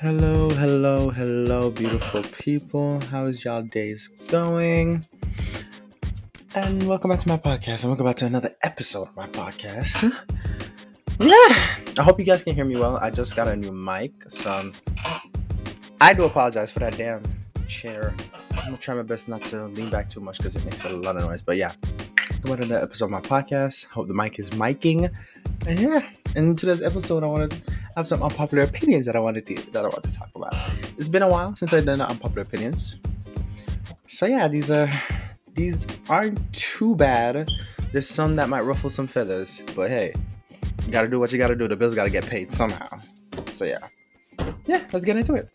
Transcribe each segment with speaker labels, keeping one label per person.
Speaker 1: Hello, hello, hello, beautiful people. How's y'all days going? And welcome back to my podcast, and welcome back to another episode of my podcast. yeah, I hope you guys can hear me well. I just got a new mic, so um, I do apologize for that damn chair. I'm gonna try my best not to lean back too much because it makes a lot of noise. But yeah, welcome back to another episode of my podcast. Hope the mic is miking. And yeah, in today's episode, I want to have some unpopular opinions that I wanted to that I want to talk about. It's been a while since I've done unpopular opinions, so yeah, these are these aren't too bad. There's some that might ruffle some feathers, but hey, you gotta do what you gotta do. The bills gotta get paid somehow. So yeah, yeah, let's get into it.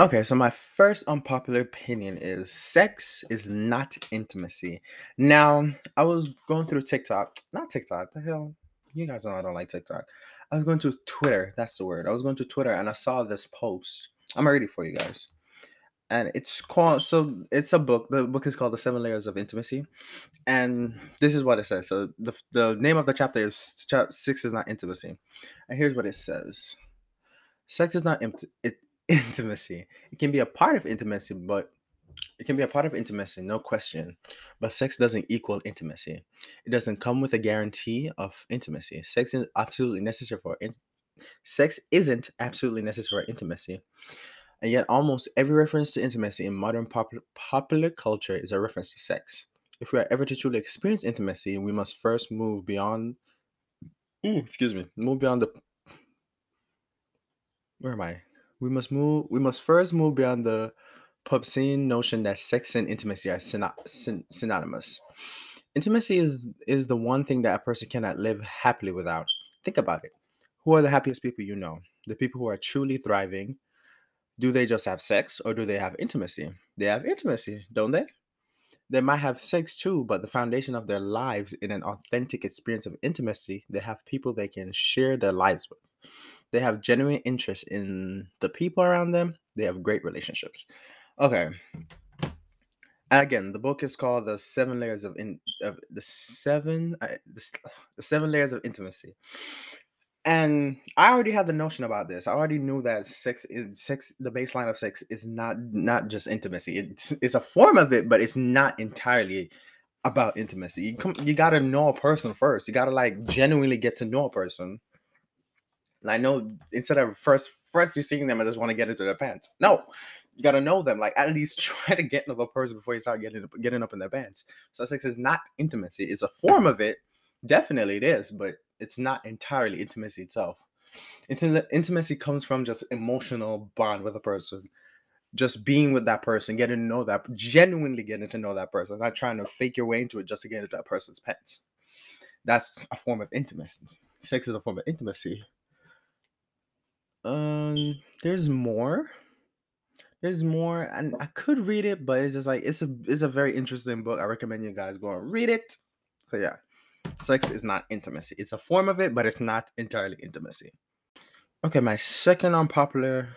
Speaker 1: Okay, so my first unpopular opinion is sex is not intimacy. Now, I was going through TikTok, not TikTok, the hell, you guys know I don't like TikTok. I was going to Twitter, that's the word. I was going to Twitter and I saw this post. I'm ready for you guys. And it's called, so it's a book. The book is called The Seven Layers of Intimacy. And this is what it says. So the, the name of the chapter is chapter Six is Not Intimacy. And here's what it says Sex is not int- it, intimacy. It can be a part of intimacy, but it can be a part of intimacy, no question. But sex doesn't equal intimacy. It doesn't come with a guarantee of intimacy. Sex is absolutely necessary for in- sex isn't absolutely necessary for intimacy. And yet almost every reference to intimacy in modern pop- popular culture is a reference to sex. If we are ever to truly experience intimacy, we must first move beyond ooh, excuse me, move beyond the where am I? We must move we must first move beyond the obscene notion that sex and intimacy are syn- synonymous. Intimacy is is the one thing that a person cannot live happily without. Think about it. Who are the happiest people you know? The people who are truly thriving. Do they just have sex or do they have intimacy? They have intimacy don't they? They might have sex too but the foundation of their lives in an authentic experience of intimacy they have people they can share their lives with they have genuine interest in the people around them. They have great relationships. Okay. Again, the book is called "The Seven Layers of In of the Seven uh, the, the Seven Layers of Intimacy." And I already had the notion about this. I already knew that sex is sex. The baseline of sex is not not just intimacy. It's it's a form of it, but it's not entirely about intimacy. You come, you gotta know a person first. You gotta like genuinely get to know a person and I know instead of first first you seeing them, I just want to get into their pants. No, you gotta know them. Like at least try to get to a person before you start getting up, getting up in their pants. So sex is not intimacy. It's a form of it. Definitely it is, but it's not entirely intimacy itself. intimacy comes from just emotional bond with a person. Just being with that person, getting to know that, genuinely getting to know that person, not trying to fake your way into it just to get into that person's pants. That's a form of intimacy. Sex is a form of intimacy. Um, there's more. There's more, and I could read it, but it's just like it's a it's a very interesting book. I recommend you guys go and read it. So yeah, sex is not intimacy. It's a form of it, but it's not entirely intimacy. Okay, my second unpopular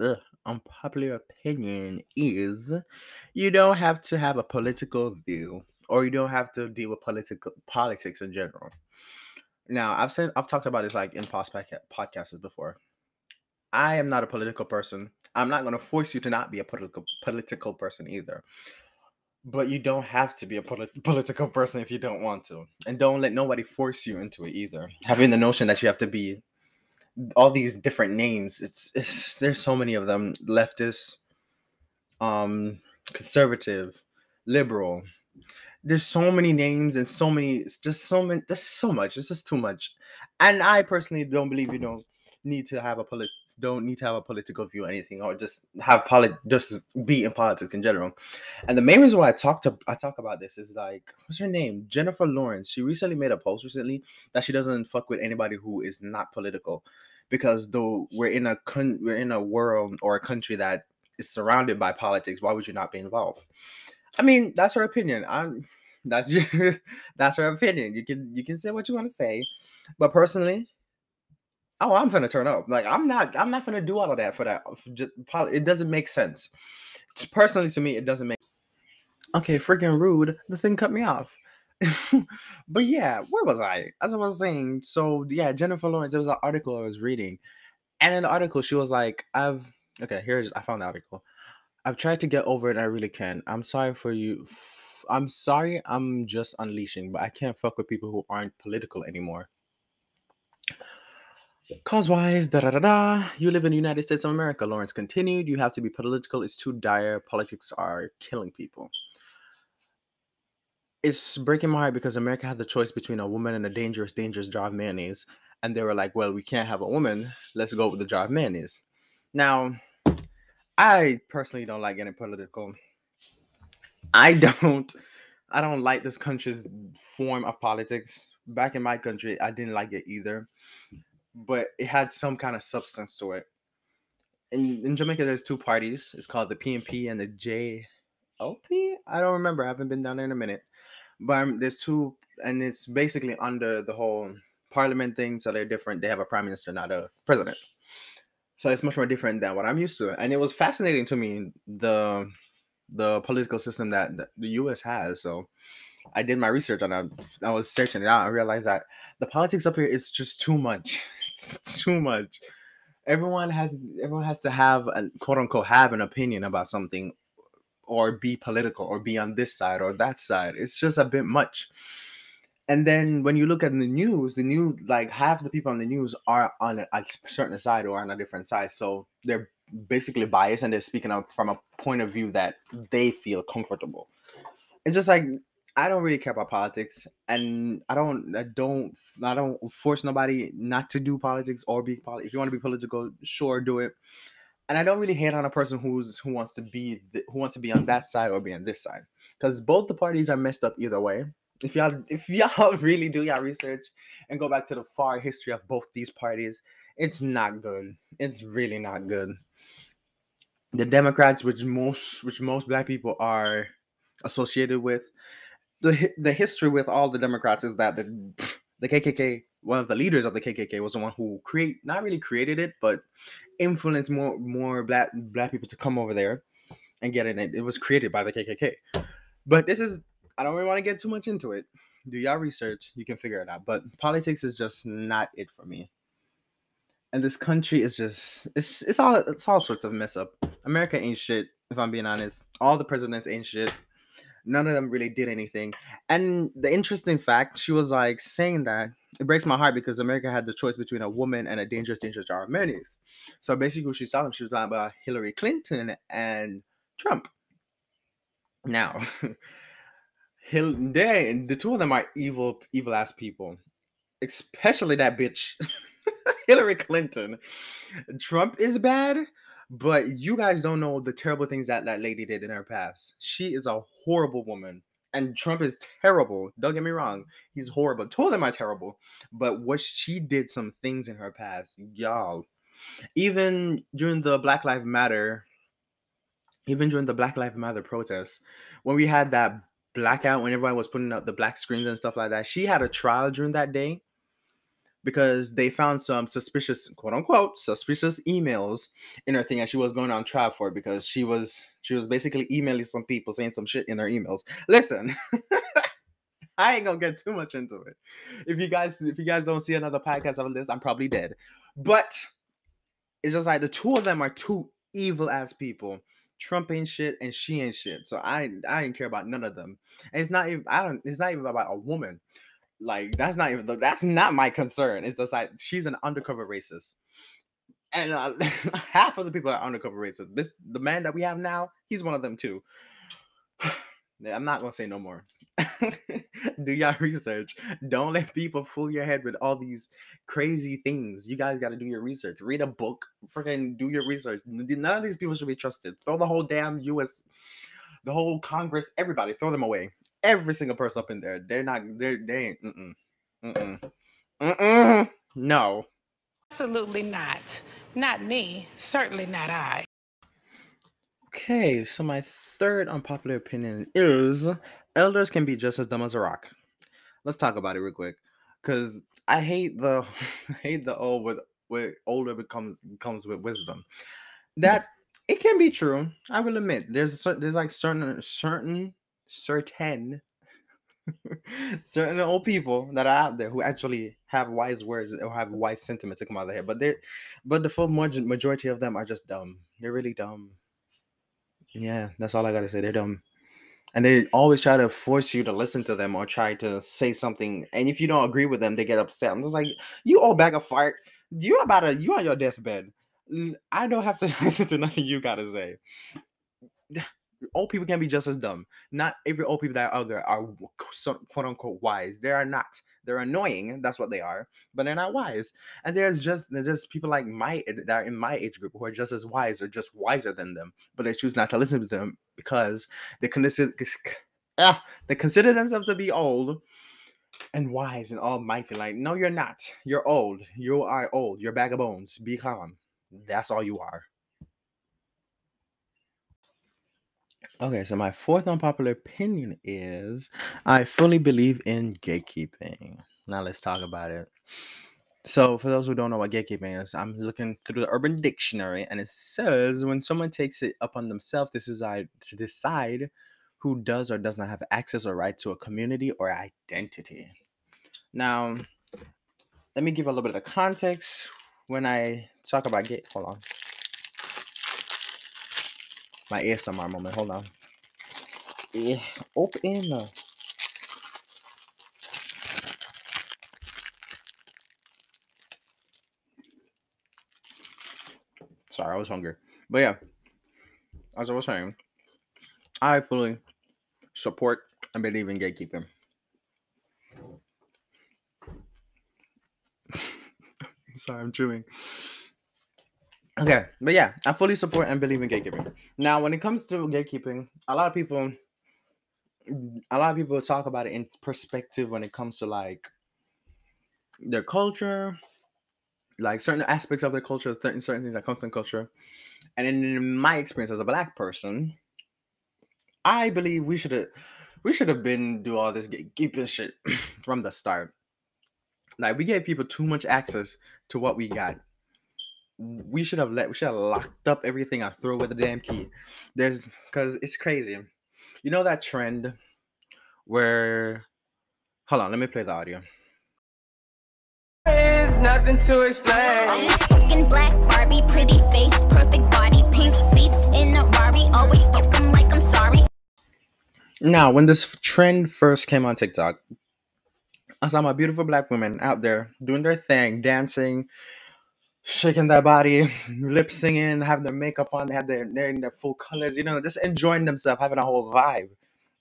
Speaker 1: ugh, unpopular opinion is you don't have to have a political view, or you don't have to deal with political politics in general. Now, I've said I've talked about this like in past podcasts before. I am not a political person. I'm not going to force you to not be a political political person either. But you don't have to be a polit- political person if you don't want to, and don't let nobody force you into it either. Having the notion that you have to be all these different names. It's, it's there's so many of them. Leftist, um, conservative, liberal. There's so many names and so many. It's just so many. There's so much. It's just too much. And I personally don't believe you don't need to have a polit don't need to have a political view or anything, or just have polit just be in politics in general. And the main reason why I talk to I talk about this is like, what's her name? Jennifer Lawrence. She recently made a post recently that she doesn't fuck with anybody who is not political, because though we're in a con- we're in a world or a country that is surrounded by politics, why would you not be involved? I mean, that's her opinion. I'm that's your that's her opinion. You can you can say what you want to say, but personally, oh, I'm gonna turn up. Like I'm not, I'm not gonna do all of that for that. Just, it doesn't make sense. Personally to me, it doesn't make. Okay, freaking rude. The thing cut me off. but yeah, where was I? As I was saying, so yeah, Jennifer Lawrence. There was an article I was reading, and in the article she was like, "I've okay, here's I found the article. I've tried to get over it. I really can. I'm sorry for you. I'm sorry. I'm just unleashing, but I can't fuck with people who aren't political anymore. Cause wise, da da da da. You live in the United States of America. Lawrence continued. You have to be political. It's too dire. Politics are killing people. It's breaking my heart because America had the choice between a woman and a dangerous, dangerous jar of mayonnaise. And they were like, well, we can't have a woman. Let's go with the jar of mayonnaise. Now, I personally don't like getting political. I don't I don't like this country's form of politics. Back in my country, I didn't like it either. But it had some kind of substance to it. In, in Jamaica, there's two parties. It's called the PNP and the JLP. I don't remember. I haven't been down there in a minute. But um, there's two, and it's basically under the whole parliament thing. So they're different. They have a prime minister, not a president. So it's much more different than what I'm used to. And it was fascinating to me the the political system that the US has. So I did my research on that. I was searching it out. I realized that the politics up here is just too much. It's too much. Everyone has everyone has to have a quote unquote have an opinion about something or be political or be on this side or that side. It's just a bit much. And then when you look at the news, the news like half the people on the news are on a, a certain side or on a different side. So they're basically biased and they're speaking up from a point of view that they feel comfortable. It's just like I don't really care about politics, and I don't, I don't, I don't force nobody not to do politics or be politics. If you want to be political, sure, do it. And I don't really hate on a person who's who wants to be who wants to be on that side or be on this side, because both the parties are messed up either way. If y'all, if y'all really do y'all research and go back to the far history of both these parties, it's not good. It's really not good. The Democrats, which most which most black people are associated with, the the history with all the Democrats is that the the KKK, one of the leaders of the KKK, was the one who create not really created it, but influenced more more black black people to come over there and get in it. It was created by the KKK. But this is I don't really want to get too much into it. Do y'all research? You can figure it out. But politics is just not it for me. And this country is just it's it's all it's all sorts of mess up. America ain't shit, if I'm being honest. All the presidents ain't shit none of them really did anything. And the interesting fact, she was like saying that it breaks my heart because America had the choice between a woman and a dangerous, dangerous jar of mayonnaise. So basically, she's talking, she was talking about Hillary Clinton and Trump. Now, Hill, they the two of them are evil, evil ass people, especially that bitch, Hillary Clinton. Trump is bad, but you guys don't know the terrible things that that lady did in her past. She is a horrible woman. And Trump is terrible. Don't get me wrong. He's horrible. Two of them are terrible. But what she did some things in her past, y'all. Even during the Black Lives Matter, even during the Black Lives Matter protests, when we had that blackout, when everyone was putting up the black screens and stuff like that, she had a trial during that day because they found some suspicious quote unquote suspicious emails in her thing and she was going on trial for it because she was she was basically emailing some people saying some shit in her emails. Listen i ain't gonna get too much into it. If you guys if you guys don't see another podcast of this i'm probably dead. But it's just like the two of them are two evil ass people. Trump ain't shit and she ain't shit. So I I didn't care about none of them. And it's not even I don't it's not even about a woman like that's not even that's not my concern. It's just like she's an undercover racist, and uh, half of the people are undercover racist. This the man that we have now, he's one of them too. I'm not gonna say no more. Do y'all research. Don't let people fool your head with all these crazy things. You guys got to do your research. Read a book. Freaking do your research. None of these people should be trusted. Throw the whole damn U.S. the whole Congress, everybody, throw them away every single person up in there. They're not. They're they ain't. Mm mm mm mm mm. No.
Speaker 2: Absolutely not. Not me. Certainly not I.
Speaker 1: Okay, so my third unpopular opinion is elders can be just as dumb as a rock. Let's talk about it real quick, cause I hate the I hate the old with with older becomes comes with wisdom. That it can be true. I will admit there's a there's like certain certain certain certain old people that are out there who actually have wise words or have wise sentiment to come out of their head. But they're but the full majority of them are just dumb. They're really dumb. Yeah, that's all I gotta say. They're dumb. And they always try to force you to listen to them or try to say something. And if you don't agree with them, they get upset. I'm just like, you old bag of fart. You about to you on your deathbed. I don't have to listen to nothing you gotta say. Old people can be just as dumb. Not every old people that are out there are quote unquote wise. They are not. They're annoying. That's what they are. But they're not wise. And there's just there's just people like my that are in my age group who are just as wise or just wiser than them, but they choose not to listen to them because they consider ah, they consider themselves to be old and wise and almighty. Like, no, you're not. You're old. You are old. You're bag of bones. Be calm. That's all you are. Okay, so my fourth unpopular opinion is I fully believe in gatekeeping. Now let's talk about it. So, for those who don't know what gatekeeping is, I'm looking through the Urban Dictionary, and it says when someone takes it upon themselves to decide to decide who does or does not have access or right to a community or identity. Now, let me give a little bit of context when I talk about gate. Hold on, my ASMR moment. Hold on. Yeah, open. Sorry, I was hungry. But yeah, as I was saying, I fully support and believe in gatekeeping. Sorry, I'm chewing. Okay, but yeah, I fully support and believe in gatekeeping. Now, when it comes to gatekeeping, a lot of people, a lot of people talk about it in perspective when it comes to like their culture, like certain aspects of their culture, certain certain things that come from culture. And in my experience as a black person, I believe we should have we should have been do all this gatekeeping shit from the start. Like we gave people too much access to what we got. We should have let we should have locked up everything I throw with the damn key. There's because it's crazy. You know that trend where hold on, let me play the audio.
Speaker 3: Is nothing to explain.
Speaker 4: I'm fucking black Barbie, pretty face, perfect body, pink seats in a Rari. Always fuck 'em like I'm sorry.
Speaker 1: Now, when this trend first came on TikTok, I saw my beautiful black women out there doing their thing, dancing, shaking their body, lip singing, having their makeup on, they had their they're in their full colors, you know, just enjoying themselves, having a whole vibe.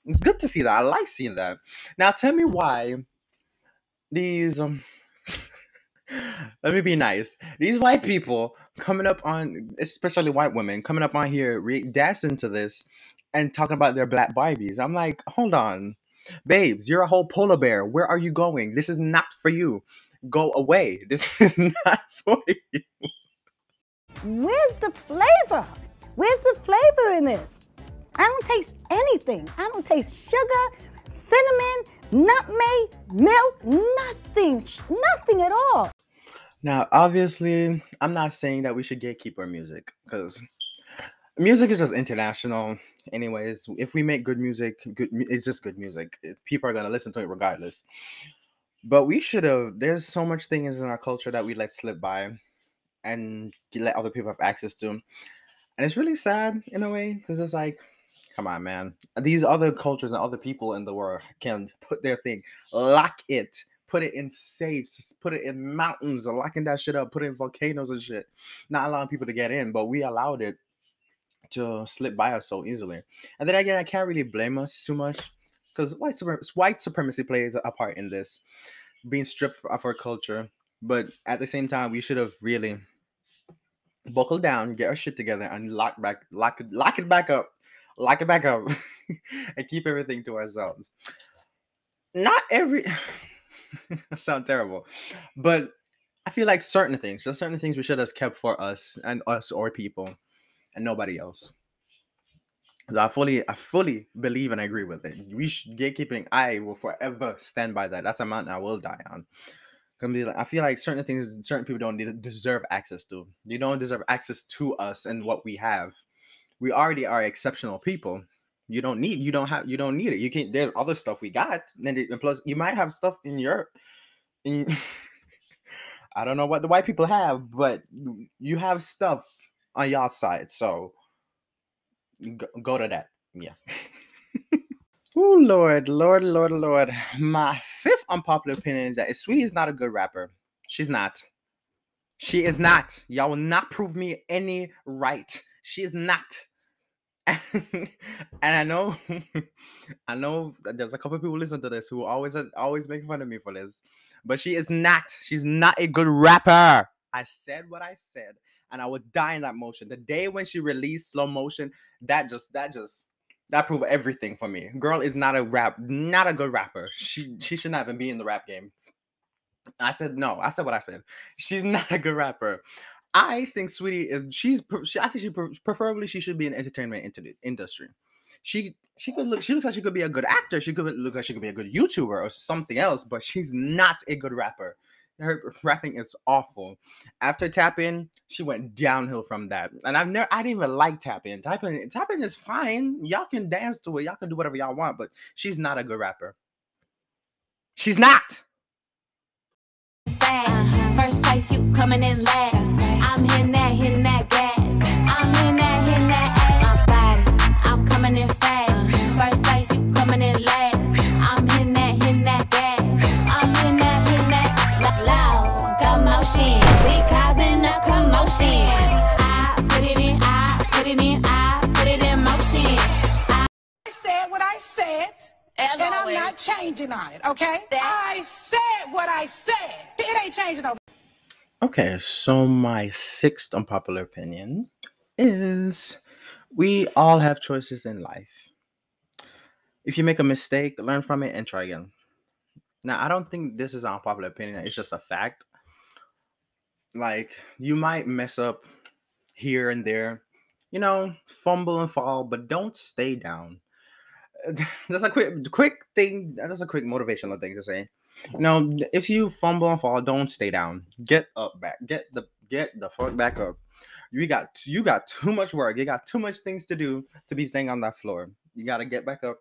Speaker 1: It's good to see that. I like seeing that. Now, tell me why these um let me be nice. These white people coming up on, especially white women, coming up on here, re- dancing to this and talking about their black Barbies. I'm like, hold on, babes, you're a whole polar bear. Where are you going? This is not for you. Go away. This is not for you.
Speaker 5: Where's the flavor? Where's the flavor in this? I don't taste anything. I don't taste sugar, cinnamon, nutmeg, milk, nothing, nothing at all.
Speaker 1: Now, obviously, I'm not saying that we should gatekeep our music because music is just international. Anyways, if we make good music, good it's just good music. People are gonna listen to it regardless. But we should have. There's so much things in our culture that we let slip by, and let other people have access to. And it's really sad in a way because it's like, come on, man. These other cultures and other people in the world can put their thing, lock it, put it in safes, put it in mountains, locking that shit up, put it in volcanoes and shit. Not allowing people to get in, but we allowed it to slip by us so easily. And then again, I can't really blame us too much because white, suprem- white supremacy plays a part in this, being stripped of our culture. But at the same time, we should have really buckle down, get our shit together, and lock back, lock it, lock it back up, lock it back up, and keep everything to ourselves. Not every. Sound terrible, but I feel like certain things, just certain things, we should have kept for us and us or people, and nobody else. I fully, I fully believe and agree with it. We should gatekeeping. I will forever stand by that. That's a mountain I will die on. I feel like certain things, certain people don't deserve access to. You don't deserve access to us and what we have. We already are exceptional people, You don't need. You don't have. You don't need it. You can't. There's other stuff we got, and, and plus you might have stuff in your. In, I don't know what the white people have, but you- have stuff on y'all side, so go, go to that. Yeah. oh Lord, Lord, Lord, Lord. My fifth unpopular opinion is that Saweetie is not a good rapper. She's not. She is not. Y'all will not prove me any right. She is not. and I know, I know there's a couple people listen to this who always always make fun of me for this, but she is not. She's not a good rapper. I said what I said, and I would die in that motion. The day when she released slow motion, that just that just that proved everything for me. Girl is not a rap, not a good rapper. She she should not even be in the rap game. I said no. I said what I said. She's not a good rapper. I think Saweetie is she's she, I think she preferably she should be in entertainment industry. She she could look she looks like she could be a good actor. She could look like she could be a good YouTuber or something else, but she's not a good rapper. Her rapping is awful. After Tap In, she went downhill from that. And I've never I didn't even like Tap In. Tap In Tap In is fine. Y'all can dance to it. Y'all can do whatever y'all want, but she's not a good rapper. She's not.
Speaker 3: fast. Uh-huh. First place, you coming in last.
Speaker 2: Changing on it, okay?
Speaker 3: That-
Speaker 2: I said what I said. It ain't changing over.
Speaker 1: Okay, so my sixth unpopular opinion is we all have choices in life. If you make a mistake, learn from it and try again. Now, I don't think this is an unpopular opinion, it's just a fact. Like, you might mess up here and there, you know, fumble and fall, but don't stay down. That's a quick, quick thing. That's a quick motivational thing to say. You know, if you fumble and fall, don't stay down. Get up, back. Get the get the fuck back up. You got you got too much work. You got too much things to do to be staying on that floor. You gotta get back up,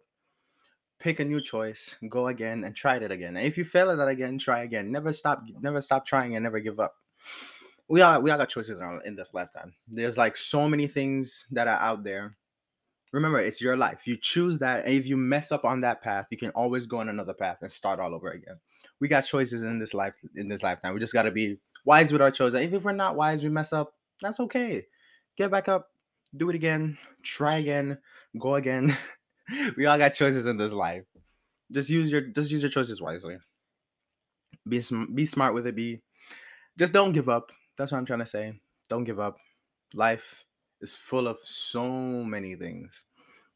Speaker 1: pick a new choice, go again, and try it again. And if you fail at that again, try again. Never stop. Never stop trying and never give up. We all we all got choices in, in this lifetime. There's like so many things that are out there. Remember, it's your life. You choose that, and if you mess up on that path, you can always go on another path and start all over again. We got choices in this life in this lifetime. We just got to be wise with our choices. Even if we're not wise, we mess up. That's okay. Get back up, do it again, try again, go again. we all got choices in this life. Just use your just use your choices wisely. Be sm- be smart with it. Be just don't give up. That's what I'm trying to say. Don't give up. Life is full of so many things.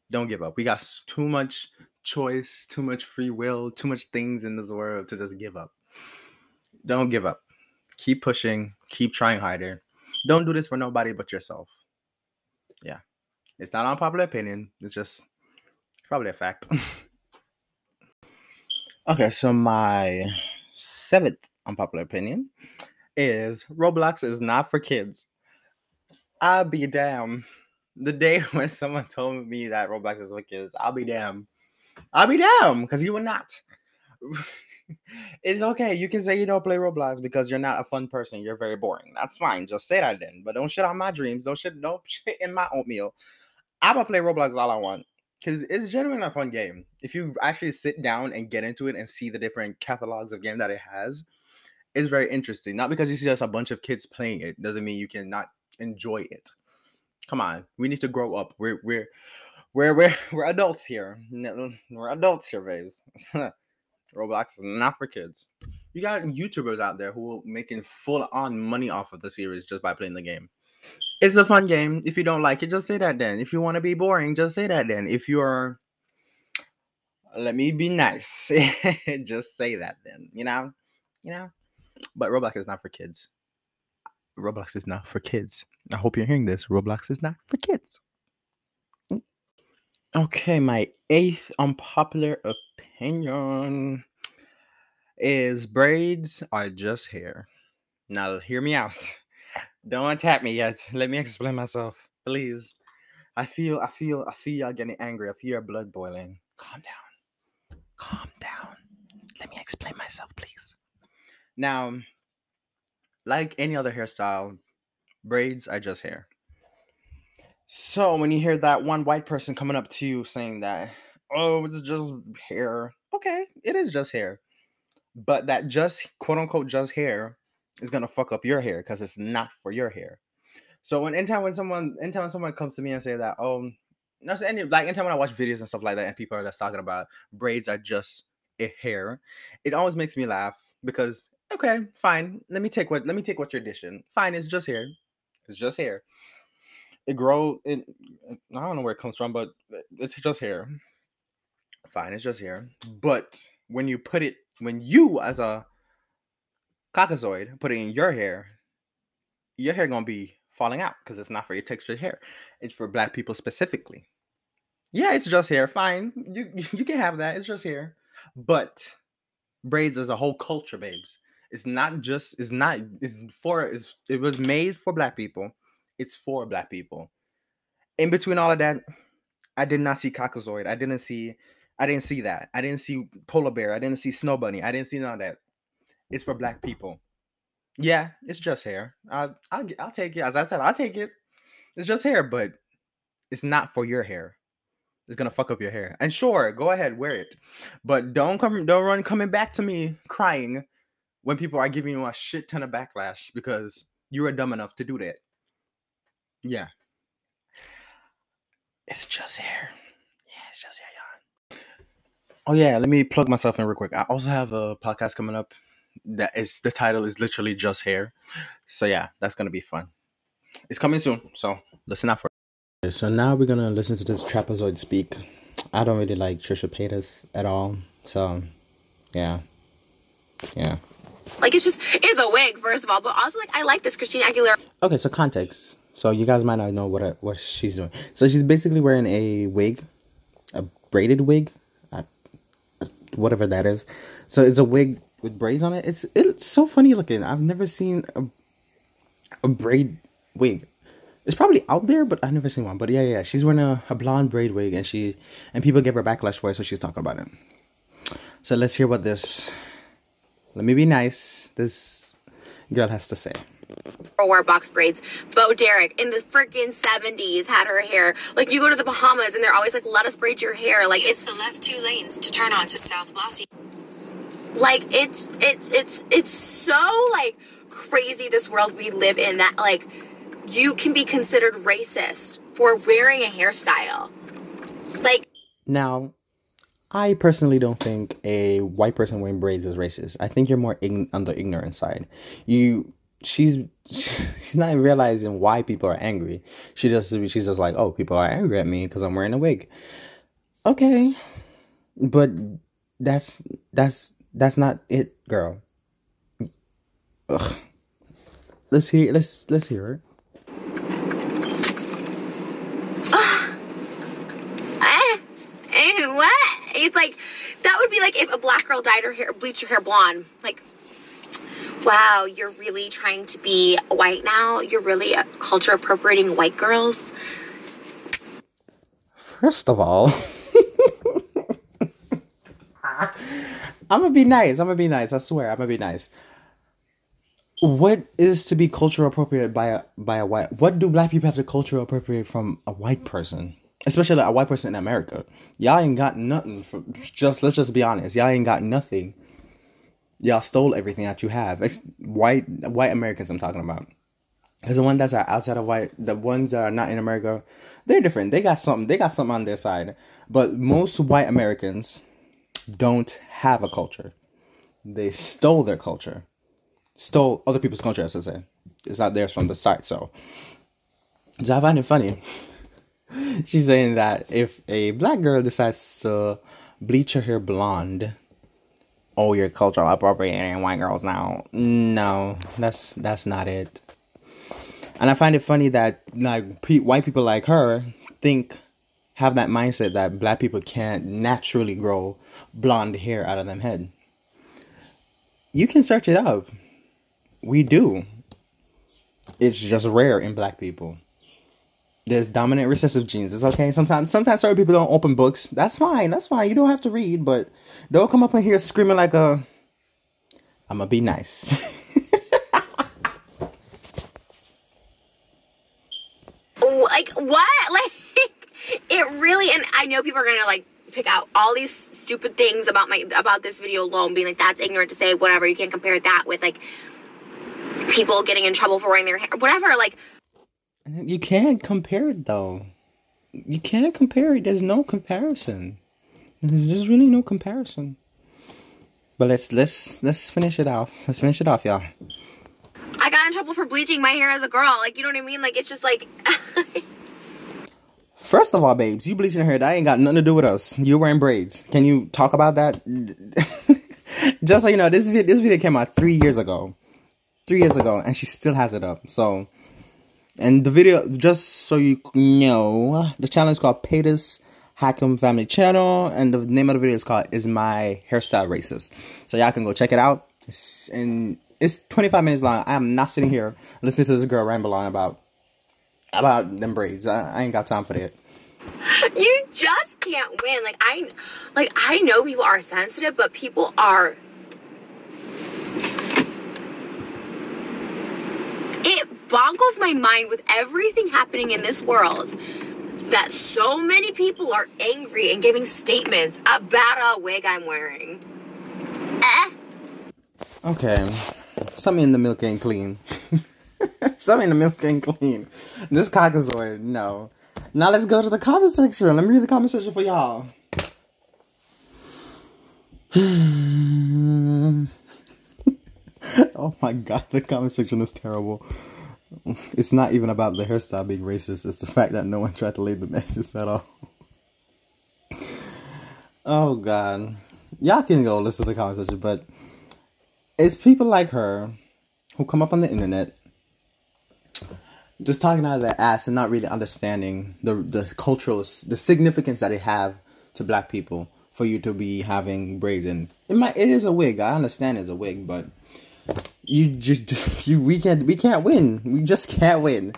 Speaker 1: Don't give up. We got too much choice, too much free will, too much things in this world to just give up. Don't give up. Keep pushing, keep trying harder. Don't do this for nobody but yourself. Yeah. It's not unpopular opinion. It's just probably a fact. okay, so my seventh unpopular opinion is Roblox is not for kids. I'll be damn. The day when someone told me that Roblox is kids, I'll be damn. I'll be damn, because you will not. it's okay. You can say you don't play Roblox because you're not a fun person. You're very boring. That's fine. Just say that then. But don't shit on my dreams. Don't shit. Don't shit in my oatmeal. I'm gonna play Roblox all I want because it's genuinely a fun game. If you actually sit down and get into it and see the different catalogs of game that it has, it's very interesting. Not because you see just a bunch of kids playing it doesn't mean you cannot enjoy it. Come on, we need to grow up. We're we're we're we're, we're adults here. We're adults here, babes. Roblox is not for kids. You got YouTubers out there who are making full on money off of the series just by playing the game. It's a fun game. If you don't like it, just say that then. If you want to be boring, just say that then. If you're let me be nice. just say that then. You know? You know? But Roblox is not for kids. Roblox is not for kids. I hope you're hearing this. Roblox is not for kids. Okay, my eighth unpopular opinion is braids are just hair. Now, hear me out. Don't attack me yet. Let me explain myself, please. I feel, I feel, I feel y'all getting angry. I feel your blood boiling. Calm down. Calm down. Let me explain myself, please. Now, like any other hairstyle, braids I just hair. So when you hear that one white person coming up to you saying that, oh, it's just hair. Okay, it is just hair. But that just quote unquote just hair is gonna fuck up your hair because it's not for your hair. So when anytime when someone in anytime someone comes to me and say that, oh, no, so any like when I watch videos and stuff like that, and people are just talking about braids are just a hair, it always makes me laugh because okay, fine, let me take what let me take what you're dishing. Fine, it's just hair, it's just hair. It grow. It uh, I don't know where it comes from, but uh, it's just hair. Fine, it's just hair. But when you put it, when you as a caucasoid put it in your hair, your hair gonna be falling out because it's not for your textured hair. It's for black people specifically. Yeah, it's just hair. Fine. You you can have that. It's just hair. But braids is a whole culture, babes. It's not just it's not it's for it's, it was made for black people. It's for black people. In between all of that, I did not see Caucasoid. I didn't see I didn't see that. I didn't see polar bear. I didn't see snow bunny. I didn't see none of that. It's for black people. Yeah, it's just hair. I'll, I'll, I'll take it. As I said, I'll take it. It's just hair, but it's not for your hair. It's gonna fuck up your hair. And sure, go ahead, wear it, but don't come, don't run coming back to me crying when people are giving you a shit ton of backlash because you were dumb enough to do that. Yeah, it's just hair. Yeah, it's just hair, y'all. Oh yeah, let me plug myself in real quick. I also have a podcast coming up that is the title is literally just hair. So yeah, that's gonna be fun. It's coming soon, so listen out for it. So now we're gonna listen to this trapezoid speak. I don't really like Trisha Paytas at all, so yeah, yeah.
Speaker 6: Like it's just it's a wig, first of all, but also like I like this Christina Aguilera.
Speaker 1: Okay, so context. So you guys might not know what I, what she's doing. So she's basically wearing a wig, a braided wig, whatever that is. So it's a wig with braids on it. It's it's so funny looking. I've never seen a, a braid wig. It's probably out there, but I've never seen one. But yeah, yeah, she's wearing a, a blonde braid wig, and she and people give her backlash for it, so she's talking about it. So let's hear what this. Let me be nice. This girl has to say.
Speaker 6: Or wore box braids. Bo Derek in the freaking 70s had her hair. Like you go to the Bahamas and they're always like, let us braid your hair. Like it's
Speaker 7: the left two lanes to turn onto South Blossie.
Speaker 6: like it's it's it's it's so like crazy this world we live in that like you can be considered racist for wearing a hairstyle. Like
Speaker 1: Now, I personally don't think a white person wearing braids is racist. I think you're more ign- on the ignorant side. You, she's she's not realizing why people are angry. She just she's just like, oh, people are angry at me because I'm wearing a wig. Okay, but that's that's that's not it, girl. Ugh. Let's hear let's let's hear it.
Speaker 6: eh, eh, what? It's like that would be like if a black girl dyed her hair, bleached her hair blonde. Like, wow, you're really trying to be white now. You're really uh, culture appropriating white girls.
Speaker 1: First of all, I'm gonna be nice. I'm gonna be nice. I swear, I'm gonna be nice. What is to be cultural appropriate by a by a white? What do black people have to cultural appropriate from a white person? Especially a white person in America. Y'all ain't got nothing. From, just let's just be honest. Y'all ain't got nothing. Y'all stole everything that you have. Ex- white white Americans. I'm talking about. Because the ones that are outside of white, the ones that are not in America, they're different. They got something. They got something on their side. But most white Americans don't have a culture. They stole their culture, stole other people's culture. As I say, it's not theirs from the start. So, so I find it funny. She's saying that if a black girl decides to bleach her hair blonde, oh, you're cultural appropriating white girls now. No, that's that's not it. And I find it funny that like pe- white people like her think have that mindset that black people can't naturally grow blonde hair out of them head. You can search it up. We do. It's just rare in black people. There's dominant recessive genes. It's okay. Sometimes sometimes certain people don't open books. That's fine. That's fine. You don't have to read, but don't come up in here screaming like a I'm gonna be nice.
Speaker 6: like what like it really and i know people are gonna like pick out all these stupid things about my about this video alone being like that's ignorant to say whatever you can't compare that with like people getting in trouble for wearing their hair whatever like
Speaker 1: you can't compare it though. You can't compare it. There's no comparison. There's just really no comparison. But let's let's let's finish it off. Let's finish it off, y'all.
Speaker 6: i got in trouble for bleaching my hair as a girl like you know what i mean like it's just like
Speaker 1: First of all, babes, you bleaching your hair. That ain't got nothing to do with us. You're wearing braids. Can you talk about that? Just so you know, this video this video came out three years ago. Three years ago, and she still has it up. So and the video, just so you know, the channel is called Paytas Hakim Family Channel, and the name of the video is called "Is My Hairstyle Racist?" So y'all can go check it out. It's, and it's 25 minutes long. I am not sitting here listening to this girl ramble on about about them braids. I, I ain't got time for that.
Speaker 6: you just can't win like i like i know people are sensitive but people are it boggles my mind with everything happening in this world that so many people are angry and giving statements about a wig i'm wearing eh.
Speaker 1: Okay, something in the milk ain't clean. something in the milk ain't clean. This cockazoid, no. Now let's go to the comment section. Let me read the comment section for y'all. oh my god, the comment section is terrible. It's not even about the hairstyle being racist, it's the fact that no one tried to lay the edges at all. Oh god. Y'all can go listen to the comment section, but it's people like her who come up on the internet just talking out of their ass and not really understanding the the cultural the significance that it have to black people for you to be having braids and it might it is a wig i understand it's a wig but you just you we can't we can't win we just can't win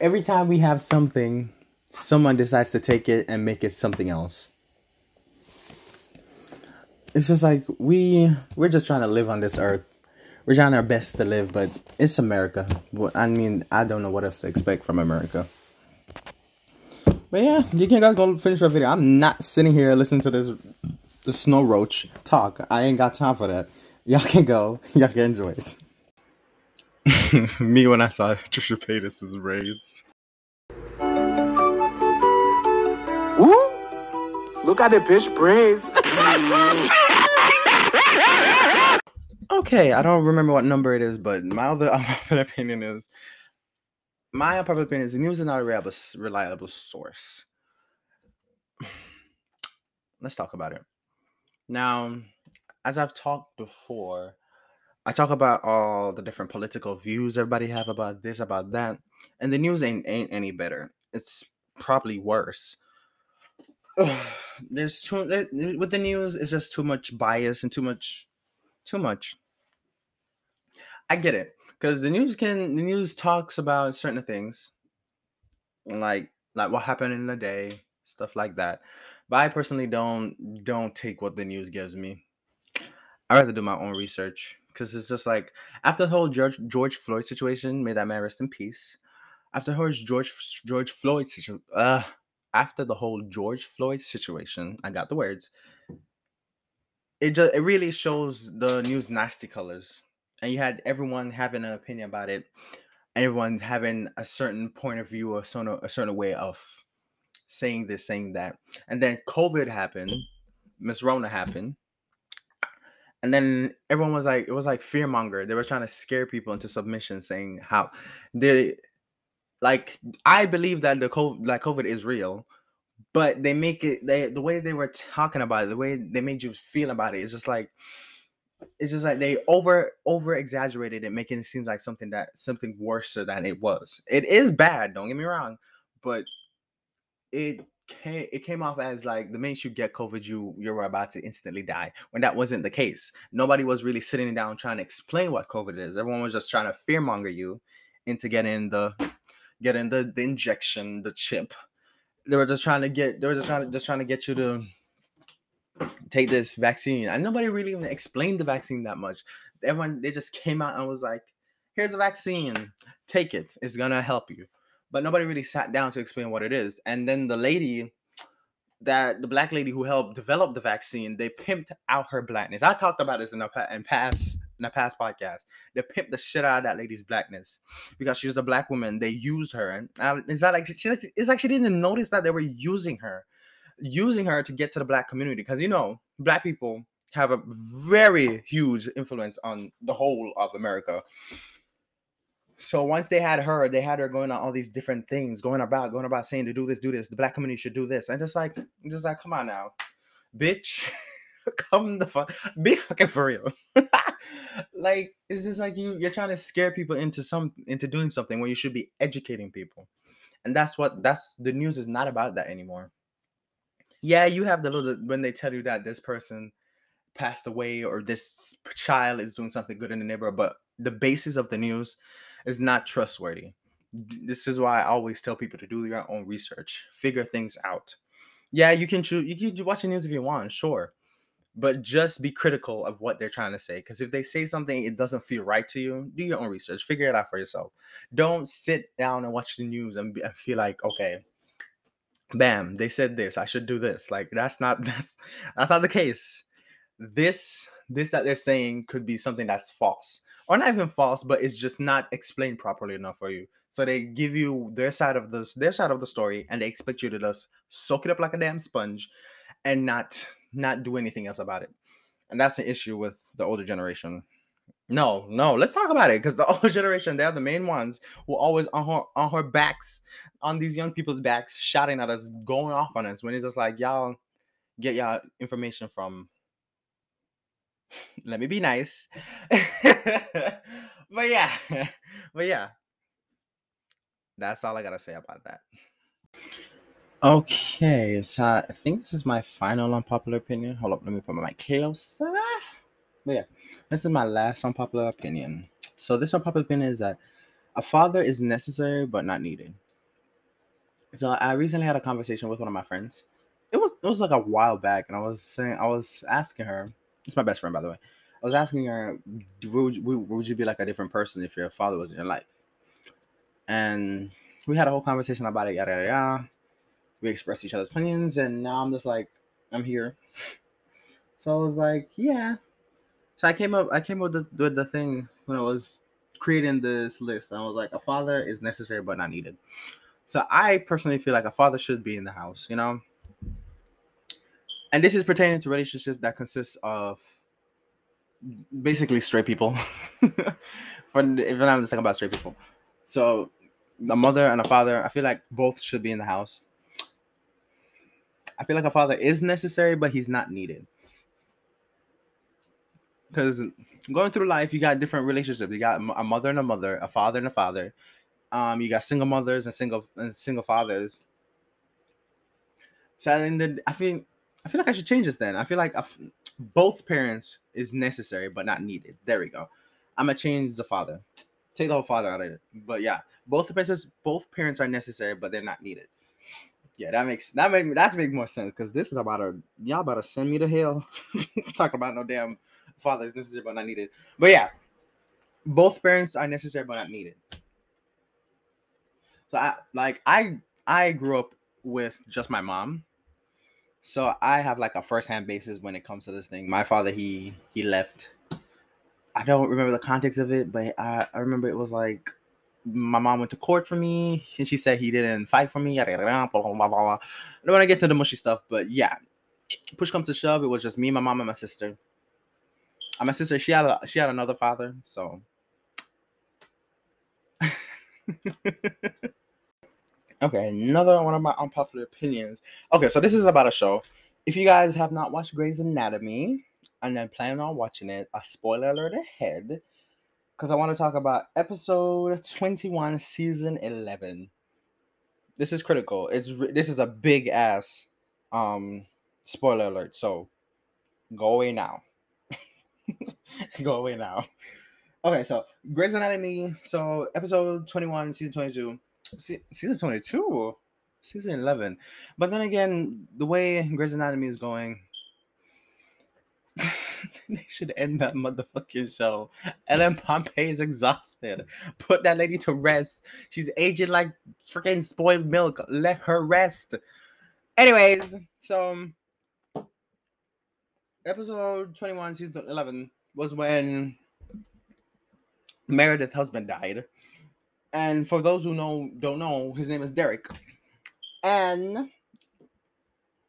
Speaker 1: every time we have something someone decides to take it and make it something else it's just like we we're just trying to live on this earth we're trying our best to live, but it's America. I mean, I don't know what else to expect from America. But yeah, you can guys go finish your video. I'm not sitting here listening to this the snow roach talk. I ain't got time for that. Y'all can go. Y'all can enjoy it. Me when I saw Trisha Paytas' braids.
Speaker 8: Woo! Look at the bitch braids.
Speaker 1: Okay, I don't remember what number it is, but my other unpopular opinion is my unpopular opinion is the news is not a reliable, reliable source. Let's talk about it. Now, as I've talked before, I talk about all the different political views everybody have about this, about that, and the news ain't ain't any better. It's probably worse. There's too with the news. It's just too much bias and too much too much. I get it because the news can the news talks about certain things, like like what happened in the day, stuff like that. But I personally don't don't take what the news gives me. I rather do my own research because it's just like after the whole George George Floyd situation, may that man rest in peace. After whole George George Floyd situation, uh, after the whole George Floyd situation, I got the words it just it really shows the news nasty colors and you had everyone having an opinion about it and everyone having a certain point of view or certain a certain way of saying this saying that and then covid happened miss rona happened and then everyone was like it was like fear monger they were trying to scare people into submission saying how they like i believe that the covid like covid is real but they make it they the way they were talking about it the way they made you feel about it it's just like it's just like they over over exaggerated it making it seem like something that something worse than it was. It is bad don't get me wrong but it came it came off as like the minute you get covid you you're about to instantly die when that wasn't the case nobody was really sitting down trying to explain what covid is everyone was just trying to fearmonger you into getting the getting the, the injection, the chip. They were just trying to get they were just trying to just trying to get you to take this vaccine. And nobody really even explained the vaccine that much. Everyone they just came out and was like, here's a vaccine, take it. It's gonna help you. But nobody really sat down to explain what it is. And then the lady that the black lady who helped develop the vaccine, they pimped out her blackness. I talked about this in a in past in a past podcast. They pimped the shit out of that lady's blackness because she's a black woman. They used her, and uh, it's not like she, it's like she didn't notice that they were using her, using her to get to the black community. Because you know, black people have a very huge influence on the whole of America. So once they had her, they had her going on all these different things, going about, going about saying to do this, do this. The black community should do this, and just like, just like, come on now, bitch, come the fuck, be fucking for real. like it's just like you, you're trying to scare people into some into doing something when you should be educating people, and that's what that's the news is not about that anymore. Yeah, you have the little when they tell you that this person passed away or this child is doing something good in the neighborhood, but the basis of the news is not trustworthy. This is why I always tell people to do your own research, figure things out. Yeah, you can choose. You can watch the news if you want, sure, but just be critical of what they're trying to say. Because if they say something it doesn't feel right to you, do your own research, figure it out for yourself. Don't sit down and watch the news and, be, and feel like, okay, bam, they said this, I should do this. Like that's not that's that's not the case this this that they're saying could be something that's false or not even false but it's just not explained properly enough for you. So they give you their side of this their side of the story and they expect you to just soak it up like a damn sponge and not not do anything else about it. And that's an issue with the older generation. No no let's talk about it because the older generation they're the main ones who always on her on her backs on these young people's backs shouting at us going off on us when it's just like y'all get y'all information from let me be nice. but yeah, but yeah, that's all I gotta say about that. Okay, so I think this is my final unpopular opinion. Hold up, let me put my mic closer. But yeah, this is my last unpopular opinion. So this unpopular opinion is that a father is necessary but not needed. So I recently had a conversation with one of my friends. It was it was like a while back, and I was saying I was asking her. It's my best friend, by the way. I was asking her, would, would, would you be like a different person if your father was in your life? And we had a whole conversation about it, yada yada yada. We expressed each other's opinions, and now I'm just like, I'm here. So I was like, yeah. So I came up, I came up with the, with the thing when I was creating this list. I was like, a father is necessary but not needed. So I personally feel like a father should be in the house, you know. And this is pertaining to relationships that consist of basically straight people. For if I'm talking about straight people, so a mother and a father, I feel like both should be in the house. I feel like a father is necessary, but he's not needed. Because going through life, you got different relationships. You got a mother and a mother, a father and a father. Um, you got single mothers and single and single fathers. So and then I feel I feel like I should change this. Then I feel like both parents is necessary but not needed. There we go. I'm gonna change the father. Take the whole father out of it. But yeah, both parents both parents are necessary but they're not needed. Yeah, that makes that make that's make more sense because this is about a y'all about to send me to hell. Talking about no damn father is necessary but not needed. But yeah, both parents are necessary but not needed. So I like I I grew up with just my mom. So I have like a first-hand basis when it comes to this thing. My father, he he left. I don't remember the context of it, but I, I remember it was like my mom went to court for me, and she said he didn't fight for me. I don't want to get to the mushy stuff, but yeah, push comes to shove, it was just me, my mom, and my sister. And my sister, she had a, she had another father, so. Okay, another one of my unpopular opinions. Okay, so this is about a show. If you guys have not watched Grey's Anatomy and then planning on watching it, a spoiler alert ahead, because I want to talk about episode 21, season 11. This is critical. It's this is a big ass um spoiler alert. So go away now. go away now. Okay, so Grey's Anatomy. So episode 21, season 22 Se- season 22 season 11 but then again the way Grey's Anatomy is going they should end that motherfucking show. Ellen Pompeo is exhausted. Put that lady to rest. She's aging like freaking spoiled milk. Let her rest. Anyways so episode 21 season 11 was when Meredith's husband died and for those who know don't know, his name is Derek. And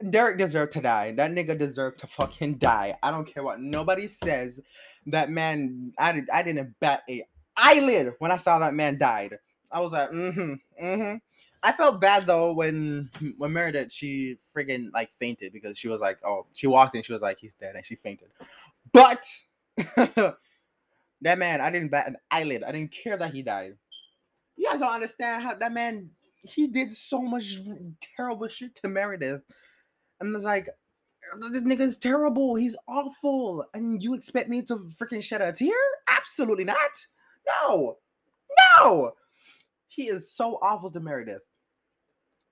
Speaker 1: Derek deserved to die. That nigga deserved to fucking die. I don't care what nobody says. That man, I did I didn't bat a eyelid when I saw that man died. I was like, mm-hmm, mm-hmm. I felt bad though when when Meredith she friggin' like fainted because she was like, oh, she walked in, she was like, he's dead, and she fainted. But that man, I didn't bat an eyelid. I didn't care that he died you guys don't understand how that man he did so much terrible shit to Meredith. And it's like, this nigga's terrible. He's awful. And you expect me to freaking shed a tear? Absolutely not. No. No. He is so awful to Meredith.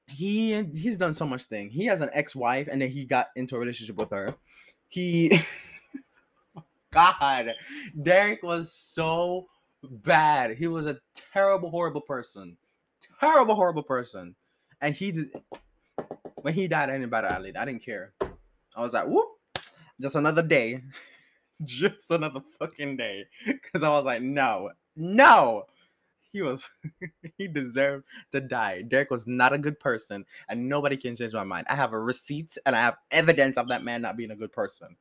Speaker 1: He he's done so much thing. He has an ex-wife and then he got into a relationship with her. He God, Derek was so bad. He was a terrible, horrible person. Terrible, horrible person. And he did when he died, I didn't an. I didn't care. I was like, whoop, just another day. just another fucking day. Cause I was like, no, no. He was he deserved to die. Derek was not a good person, and nobody can change my mind. I have a receipts and I have evidence of that man not being a good person.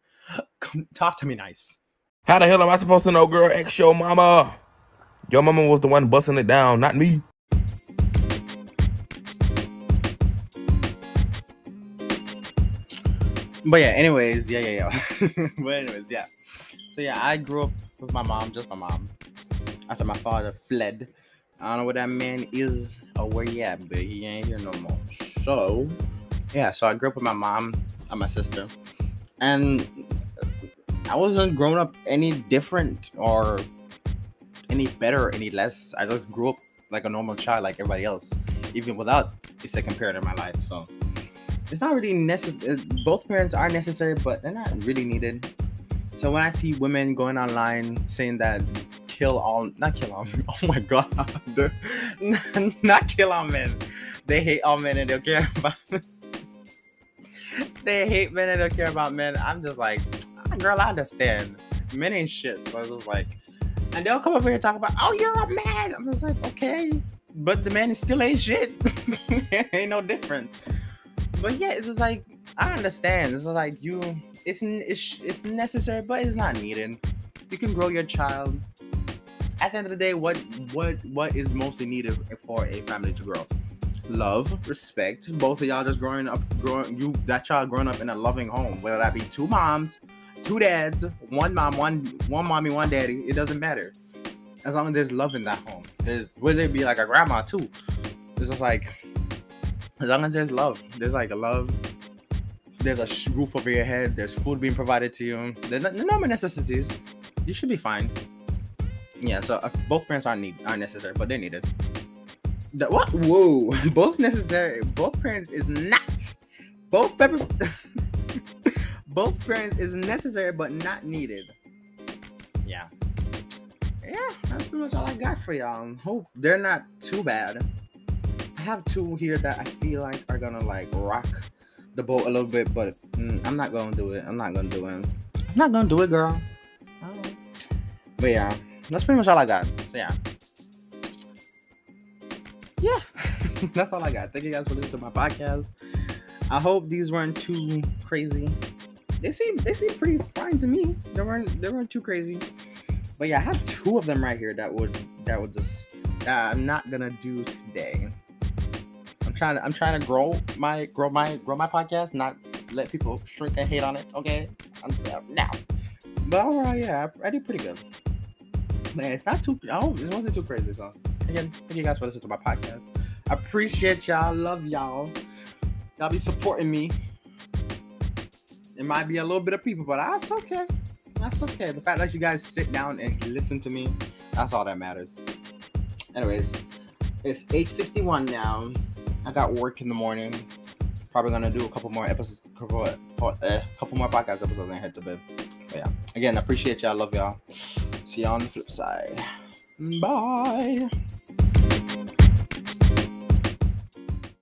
Speaker 1: Come talk to me nice.
Speaker 9: How the hell am I supposed to know, girl? Ex your mama. Your mama was the one busting it down, not me.
Speaker 1: But yeah, anyways, yeah, yeah, yeah. but anyways, yeah. So yeah, I grew up with my mom, just my mom. After my father fled. I don't know what that man is or where he at, but he ain't here no more. So yeah, so I grew up with my mom and my sister. And I wasn't growing up any different or any better or any less. I just grew up like a normal child, like everybody else, even without a second parent in my life. So it's not really necessary. Uh, both parents are necessary, but they're not really needed. So when I see women going online saying that kill all, not kill all, oh my god, not kill all men. They hate all men and they don't care about. they hate men and don't care about men. I'm just like, ah, girl, I understand. Men ain't shit. So I was just like, and they'll come over here and talk about, oh, you're a man. I'm just like, okay, but the man is still ain't shit. ain't no difference. But yeah, it's just like I understand. It's like you, it's it's it's necessary, but it's not needed. You can grow your child. At the end of the day, what what what is mostly needed for a family to grow? Love, respect. Both of y'all just growing up, growing you that child growing up in a loving home, whether that be two moms, two dads, one mom, one one mommy, one daddy. It doesn't matter. As long as there's love in that home. There's would it be like a grandma too? It's just like as long as there's love. There's like a love. There's a roof over your head. There's food being provided to you. There's no, necessities. You should be fine. Yeah. So uh, both parents aren't need aren't necessary, but they're needed. The, what? Whoa! Both necessary. Both parents is not. Both pepper. both parents is necessary but not needed. Yeah. Yeah, that's pretty much all I got for y'all. Hope they're not too bad. I have two here that I feel like are gonna like rock the boat a little bit, but mm, I'm not gonna do it. I'm not gonna do it. I'm not gonna do it, girl. But yeah, that's pretty much all I got. So yeah. Yeah, that's all I got. Thank you guys for listening to my podcast. I hope these weren't too crazy they seem they seem pretty fine to me. They weren't they weren't too crazy. But yeah, I have two of them right here that would that would just that I'm not gonna do today. I'm trying to I'm trying to grow my grow my grow my podcast, not let people shrink and hate on it. Okay, I'm, now. But overall, yeah, I, I did pretty good. Man, it's not too. Oh, it wasn't too crazy. So again, thank you guys for listening to my podcast. I appreciate y'all. Love y'all. Y'all be supporting me. It might be a little bit of people, but that's okay. That's okay. The fact that you guys sit down and listen to me, that's all that matters. Anyways, It's 8:51 now. I got work in the morning. Probably gonna do a couple more episodes, couple, uh, couple more podcast episodes, and head to bed. But yeah, again, appreciate y'all. Love y'all. See y'all on the flip side. Bye.